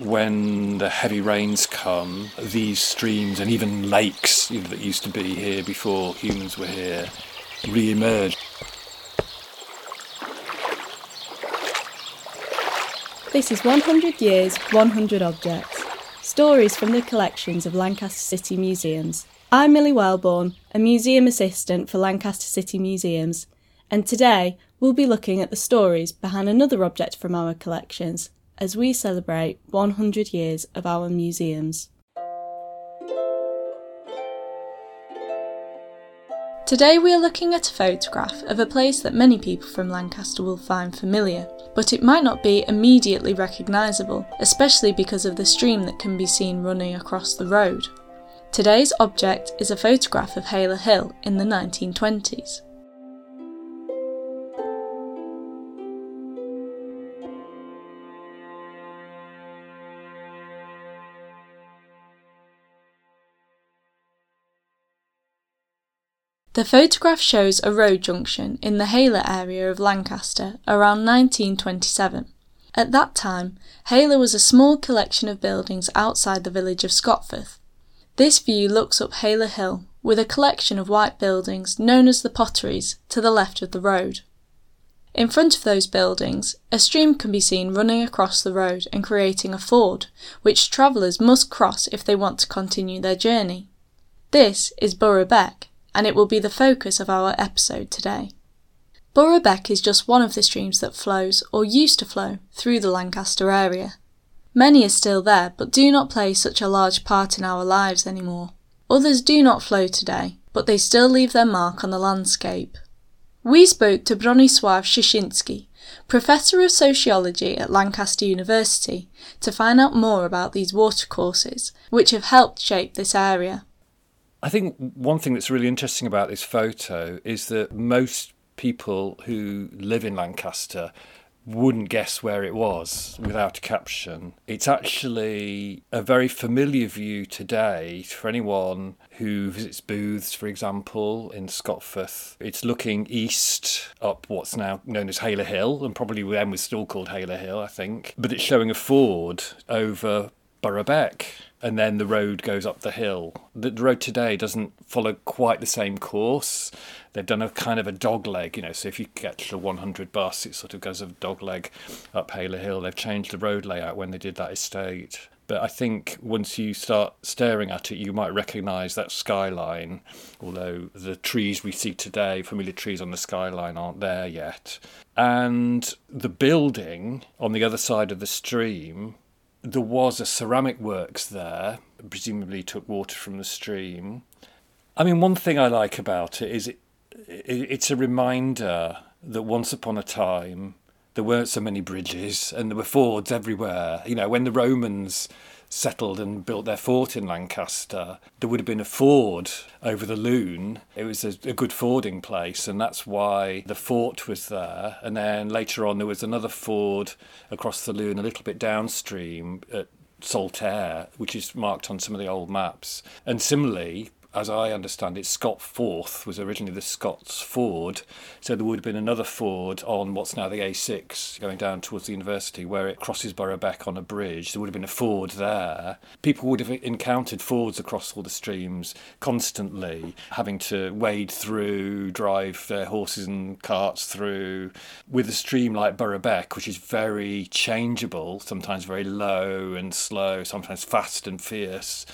when the heavy rains come, these streams and even lakes you know, that used to be here before humans were here re emerge. This is 100 Years, 100 Objects. Stories from the collections of Lancaster City Museums. I'm Millie Wellborn, a museum assistant for Lancaster City Museums, and today we'll be looking at the stories behind another object from our collections as we celebrate 100 years of our museums. Today we are looking at a photograph of a place that many people from Lancaster will find familiar, but it might not be immediately recognisable, especially because of the stream that can be seen running across the road. Today's object is a photograph of Hala Hill in the 1920s. The photograph shows a road junction in the Hala area of Lancaster around 1927. At that time, Hala was a small collection of buildings outside the village of Scotforth. This view looks up Hala Hill, with a collection of white buildings known as the Potteries to the left of the road. In front of those buildings, a stream can be seen running across the road and creating a ford, which travellers must cross if they want to continue their journey. This is Burrow Beck, and it will be the focus of our episode today. Burrow Beck is just one of the streams that flows, or used to flow, through the Lancaster area. Many are still there, but do not play such a large part in our lives anymore. Others do not flow today, but they still leave their mark on the landscape. We spoke to Bronisław Szerszynski, Professor of Sociology at Lancaster University, to find out more about these watercourses, which have helped shape this area. I think one thing that's really interesting about this photo is that most people who live in Lancaster wouldn't guess where it was without a caption. It's actually a very familiar view today for anyone who visits booths, for example, in Scotforth. It's looking east up what's now known as Hala Hill, and probably then was still called Hala Hill, I think. But it's showing a ford over Burrow Beck and then the road goes up the hill. The, the, road today doesn't follow quite the same course. They've done a kind of a dog leg, you know. So if you catch the 100 bus, it sort of goes a dog leg up Hala Hill. They've changed the road layout when they did that estate. But I think once you start staring at it, you might recognise that skyline, although the trees we see today, familiar trees on the skyline, aren't there yet. And the building on the other side of the stream there was a ceramic works there, presumably took water from the stream. I mean, one thing I like about it is it, it, it's a reminder that once upon a time there weren't so many bridges and there were fords everywhere. You know, when the Romans settled and built their fort in Lancaster, there would have been a ford over the Lune. It was a, a, good fording place, and that's why the fort was there. And then later on, there was another ford across the Lune, a little bit downstream at Salt Ayre, which is marked on some of the old maps. And similarly, as I understand it, Scotforth was originally the Scots Ford. So there would have been another ford on what's now the A6 going down towards the university where it crosses Burrow Beck on a bridge. There would have been a ford there. People would have encountered fords across all the streams constantly, having to wade through, drive their horses and carts through. With a stream like Burrow Beck, which is very changeable, sometimes very low and slow, sometimes fast and fierce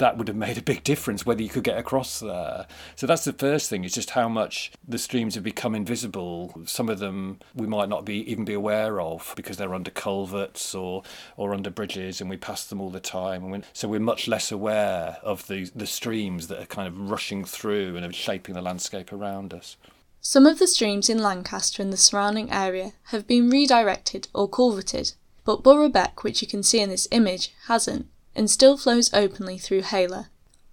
that would have made a big difference whether you could get across there. So that's the first thing, is just how much the streams have become invisible. Some of them we might not be even be aware of because they're under culverts or, or under bridges and we pass them all the time. So we're much less aware of the, the streams that are kind of rushing through and are shaping the landscape around us. Some of the streams in Lancaster and the surrounding area have been redirected or culverted, but Burrow Beck, which you can see in this image, hasn't and still flows openly through Hala.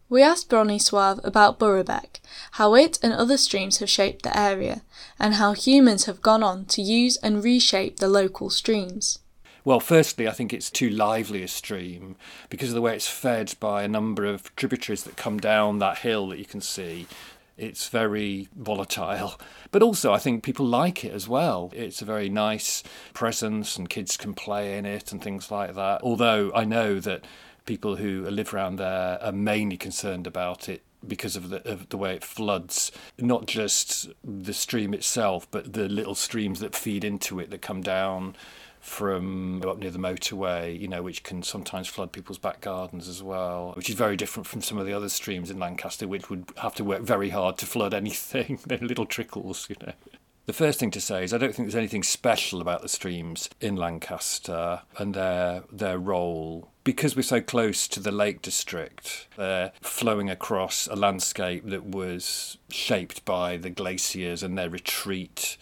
We asked Bronisław about Burrow Beck, how it and other streams have shaped the area, and how humans have gone on to use and reshape the local streams. Well, firstly, I think it's too lively a stream because of the way it's fed by a number of tributaries that come down that hill that you can see. It's very volatile, but also I think people like it as well. It's a very nice presence, and kids can play in it and things like that. Although I know that people who live around there are mainly concerned about it because of the of the way it floods not just the stream itself but the little streams that feed into it that come down from up near the motorway, you know, which can sometimes flood people's back gardens as well, which is very different from some of the other streams in Lancaster, which would have to work very hard to flood anything. They're little trickles, you know. The first thing to say is I don't think there's anything special about the streams in Lancaster and their their role because we're so close to the Lake District. They're flowing across a landscape that was shaped by the glaciers and their retreat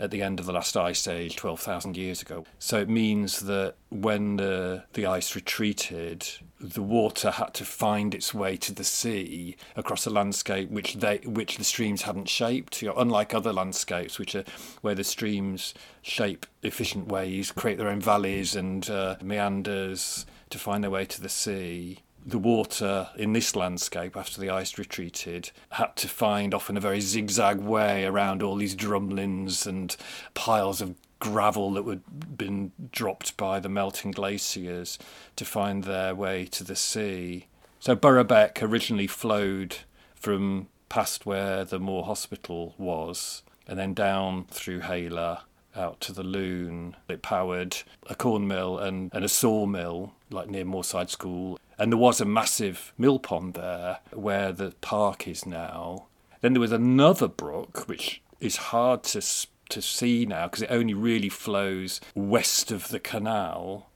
at the end of the last ice age 12,000 years ago. So it means that when the, the ice retreated, the water had to find its way to the sea across a landscape which they which the streams hadn't shaped. You know, unlike other landscapes, which are where the streams shape efficient ways, create their own valleys and uh, meanders to find their way to the sea the water in this landscape after the ice retreated had to find often a very zigzag way around all these drumlins and piles of gravel that had been dropped by the melting glaciers to find their way to the sea. So Burrow Beck originally flowed from past where the Moor Hospital was and then down through Hala out to the Lune. It powered a corn mill and, and a sawmill, like near Moorside School. And there was a massive mill pond there where the park is now. Then there was another brook, which is hard to, to see now because it only really flows west of the canal,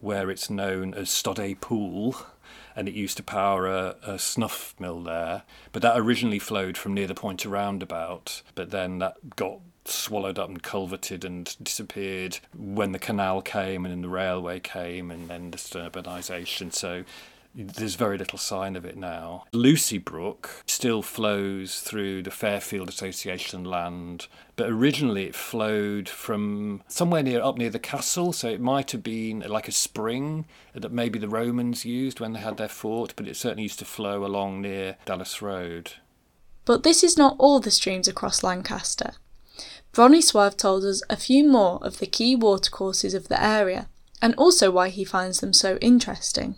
where it's known as Stodday Pool and it used to power a, a, snuff mill there. But that originally flowed from near the Pointer Roundabout, but then that got swallowed up and culverted and disappeared when the canal came and then the railway came and then the urbanisation. So there's very little sign of it now. Lucy Brook still flows through the Fairfield Association land, but originally it flowed from somewhere near up near the castle, so it might have been like a spring that maybe the Romans used when they had their fort, but it certainly used to flow along near Dallas Road. But this is not all the streams across Lancaster. Bronisław told us a few more of the key watercourses of the area, and also why he finds them so interesting.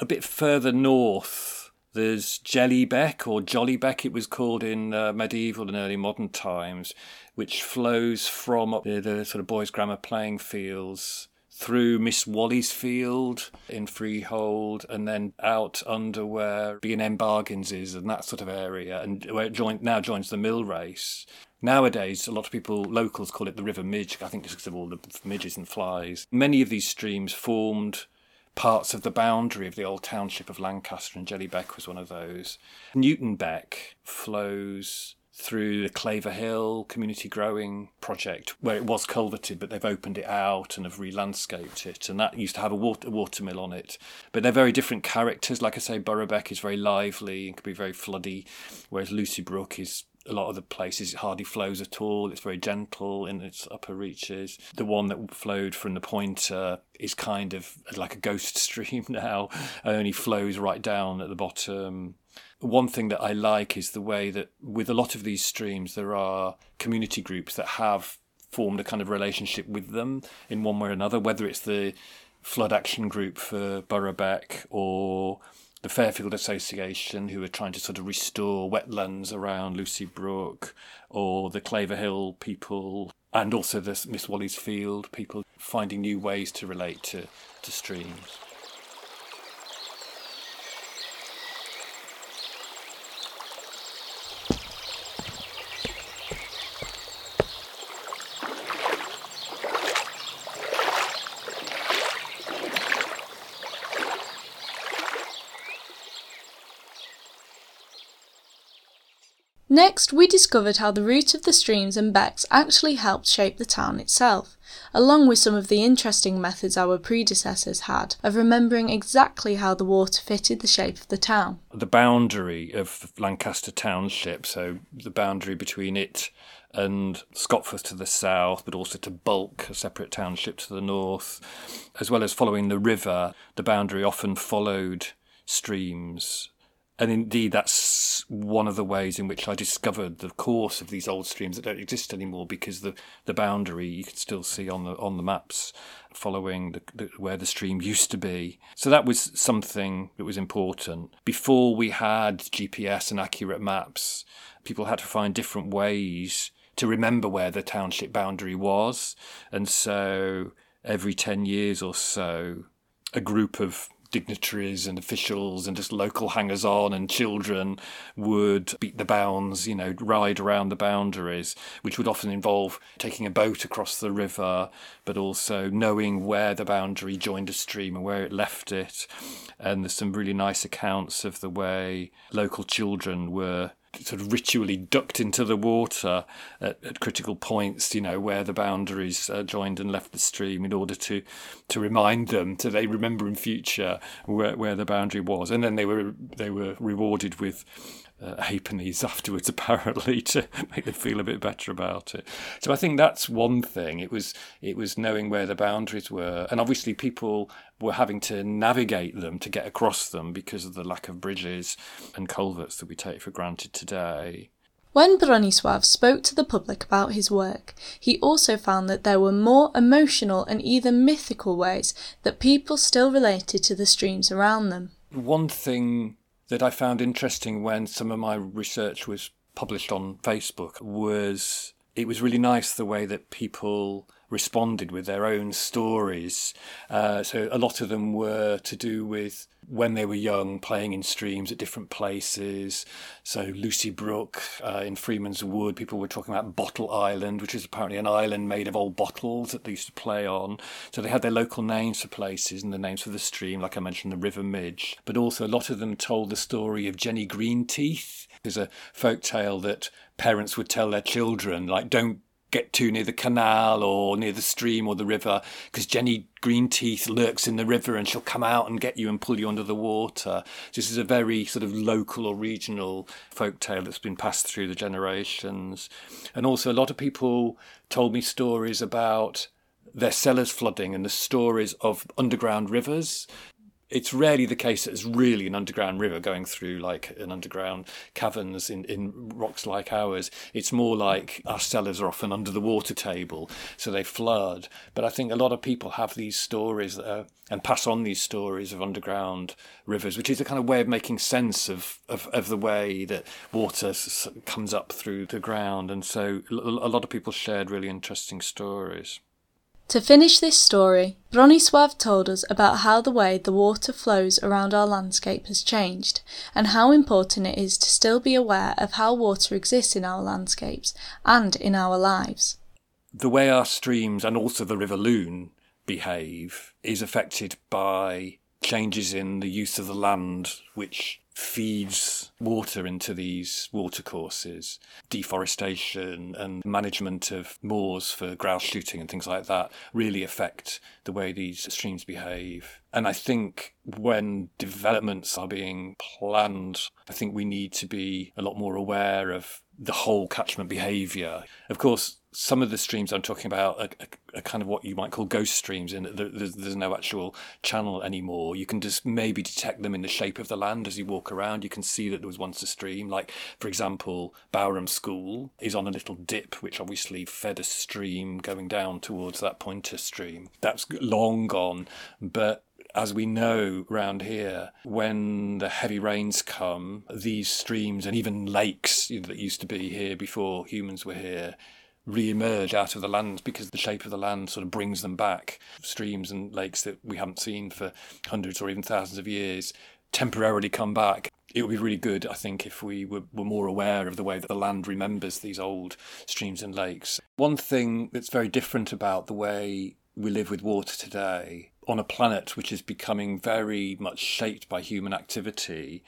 A bit further north, there's Jellybeck, or Jollybeck it was called in uh, medieval and early modern times, which flows from the, the sort of boys' grammar playing fields through Miss Wally's field in Freehold and then out under where B&M Bargains is and that sort of area and where it joined, now joins the mill race. Nowadays, a lot of people, locals, call it the River Midge, I think just because of all the midges and flies. Many of these streams formed parts of the boundary of the old township of Lancaster, and Jellybeck was one of those. Newton Beck flows through the Claver Hill Community Growing Project, where it was culverted, but they've opened it out and have re-landscaped it. And that used to have a water, watermill on it. But they're very different characters. Like I say, Burrow Beck is very lively and can be very floody, whereas Lucy Brook is a lot of the places it hardly flows at all. It's very gentle in its upper reaches. The one that flowed from the Pointer is kind of like a ghost stream now, it only flows right down at the bottom one thing that I like is the way that with a lot of these streams, there are community groups that have formed a kind of relationship with them in one way or another, whether it's the flood action group for Burrow Beck or the Fairfield Association, who are trying to sort of restore wetlands around Lucy Brook, or the Claverhill people, and also the Miss Wally's Field people finding new ways to relate to, to streams. Next, we discovered how the route of the streams and becks actually helped shape the town itself, along with some of the interesting methods our predecessors had of remembering exactly how the water fitted the shape of the town. The boundary of Lancaster Township, so the boundary between it and Scotforth to the south, but also to Bulk, a separate township to the north, as well as following the river, the boundary often followed streams. And indeed, that's one of the ways in which I discovered the course of these old streams that don't exist anymore because the, the boundary you can still see on the on the maps following the, the, where the stream used to be. So that was something that was important. Before we had GPS and accurate maps, people had to find different ways to remember where the township boundary was. And so every 10 years or so, a group of dignitaries and officials and just local hangers on and children would beat the bounds, you know, ride around the boundaries, which would often involve taking a boat across the river, but also knowing where the boundary joined a stream and where it left it. And there's some really nice accounts of the way local children were sort of ritually ducked into the water at, at critical points, you know, where the boundaries uh, joined and left the stream in order to to remind them to they remember in future where, where the boundary was. And then they were they were rewarded with uh, halfpennies afterwards, apparently, to make them feel a bit better about it. So I think that's one thing. It was it was knowing where the boundaries were, and obviously people were having to navigate them to get across them because of the lack of bridges and culverts that we take for granted today. When Bronisław spoke to the public about his work, he also found that there were more emotional and even mythical ways that people still related to the streams around them. One thing that I found interesting when some of my research was published on Facebook was it was really nice the way that people responded with their own stories. Uh, so a lot of them were to do with when they were young, playing in streams at different places. So Lucy Brook uh, in Freeman's Wood, people were talking about Bottle Island, which is apparently an island made of old bottles that they used to play on. So they had their local names for places and the names for the stream, like I mentioned, the River Midge. But also a lot of them told the story of Jenny Greenteeth. There's a folk tale that parents would tell their children, like, don't get too near the canal or near the stream or the river because Jenny Greenteeth lurks in the river and she'll come out and get you and pull you under the water. This is a very sort of local or regional folk tale that's been passed through the generations. And also, a lot of people told me stories about their cellars flooding and the stories of underground rivers it's rarely the case that it's really an underground river going through like an underground caverns in, in rocks like ours. It's more like our cellars are often under the water table, so they flood. But I think a lot of people have these stories are, and pass on these stories of underground rivers, which is a kind of way of making sense of, of, of the way that water comes up through the ground. And so a lot of people shared really interesting stories. To finish this story, Bronisław told us about how the way the water flows around our landscape has changed, and how important it is to still be aware of how water exists in our landscapes and in our lives. The way our streams and also the River Lune behave is affected by changes in the use of the land, which feeds water into these watercourses. Deforestation and management of moors for grouse shooting and things like that really affect the way these streams behave. And I think when developments are being planned, I think we need to be a lot more aware of the whole catchment behaviour. Of course, some of the streams I'm talking about are, are, kind of what you might call ghost streams, and there's, there's, no actual channel anymore. You can just maybe detect them in the shape of the land as you walk around. You can see that there was once a stream. Like, for example, Bowerham School is on a little dip, which obviously fed a stream going down towards that pointer stream. That's long gone, but as we know round here, when the heavy rains come, these streams and even lakes that used to be here before humans were here re-emerge out of the land because the shape of the land sort of brings them back. Streams and lakes that we haven't seen for hundreds or even thousands of years temporarily come back. It would be really good, I think, if we were, were more aware of the way that the land remembers these old streams and lakes. One thing that's very different about the way we live with water today on a planet which is becoming very much shaped by human activity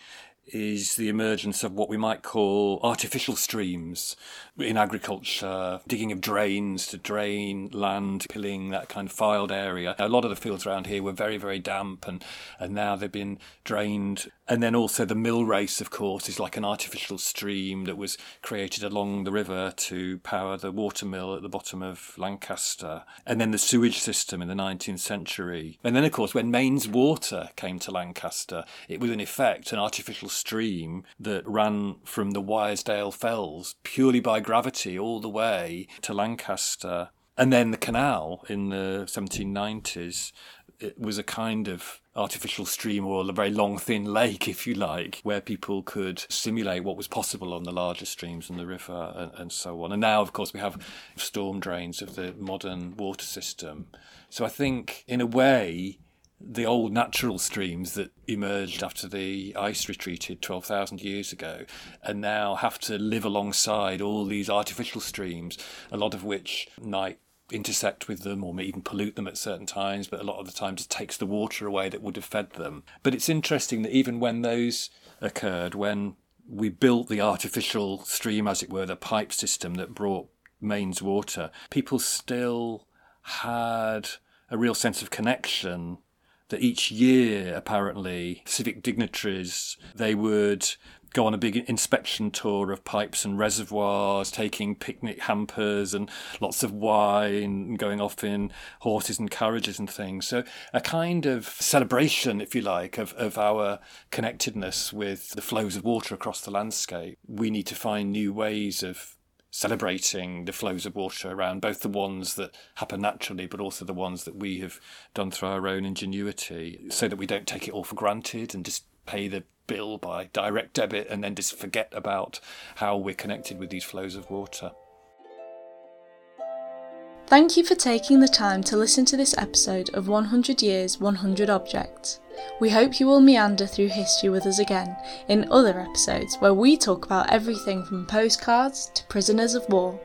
is the emergence of what we might call artificial streams in agriculture, digging of drains to drain land, pilling that kind of filed area. A lot of the fields around here were very, very damp and, and now they've been drained And then also the mill race, of course, is like an artificial stream that was created along the river to power the water mill at the bottom of Lancaster. And then the sewage system in the 19th century. And then, of course, when Mains Water came to Lancaster, it was in effect an artificial stream that ran from the Wyresdale Fells purely by gravity all the way to Lancaster. And then the canal in the 1790s it was a kind of artificial stream or a very long, thin lake, if you like, where people could simulate what was possible on the larger streams and the river and, and so on. And now, of course, we have storm drains of the modern water system. So I think, in a way, the old natural streams that emerged after the ice retreated 12,000 years ago and now have to live alongside all these artificial streams, a lot of which might intersect with them or even pollute them at certain times, but a lot of the times it takes the water away that would have fed them. But it's interesting that even when those occurred, when we built the artificial stream, as it were, the pipe system that brought Mains water, people still had a real sense of connection that each year, apparently, civic dignitaries, they would go on a big inspection tour of pipes and reservoirs, taking picnic hampers and lots of wine, going off in horses and carriages and things. So, a kind of celebration, if you like, of, of our connectedness with the flows of water across the landscape. We need to find new ways of celebrating the flows of water around both the ones that happen naturally but also the ones that we have done through our own ingenuity so that we don't take it all for granted and just pay the bill by direct debit and then just forget about how we're connected with these flows of water. Thank you for taking the time to listen to this episode of 100 Years, 100 Objects. We hope you will meander through history with us again in other episodes where we talk about everything from postcards to prisoners of war.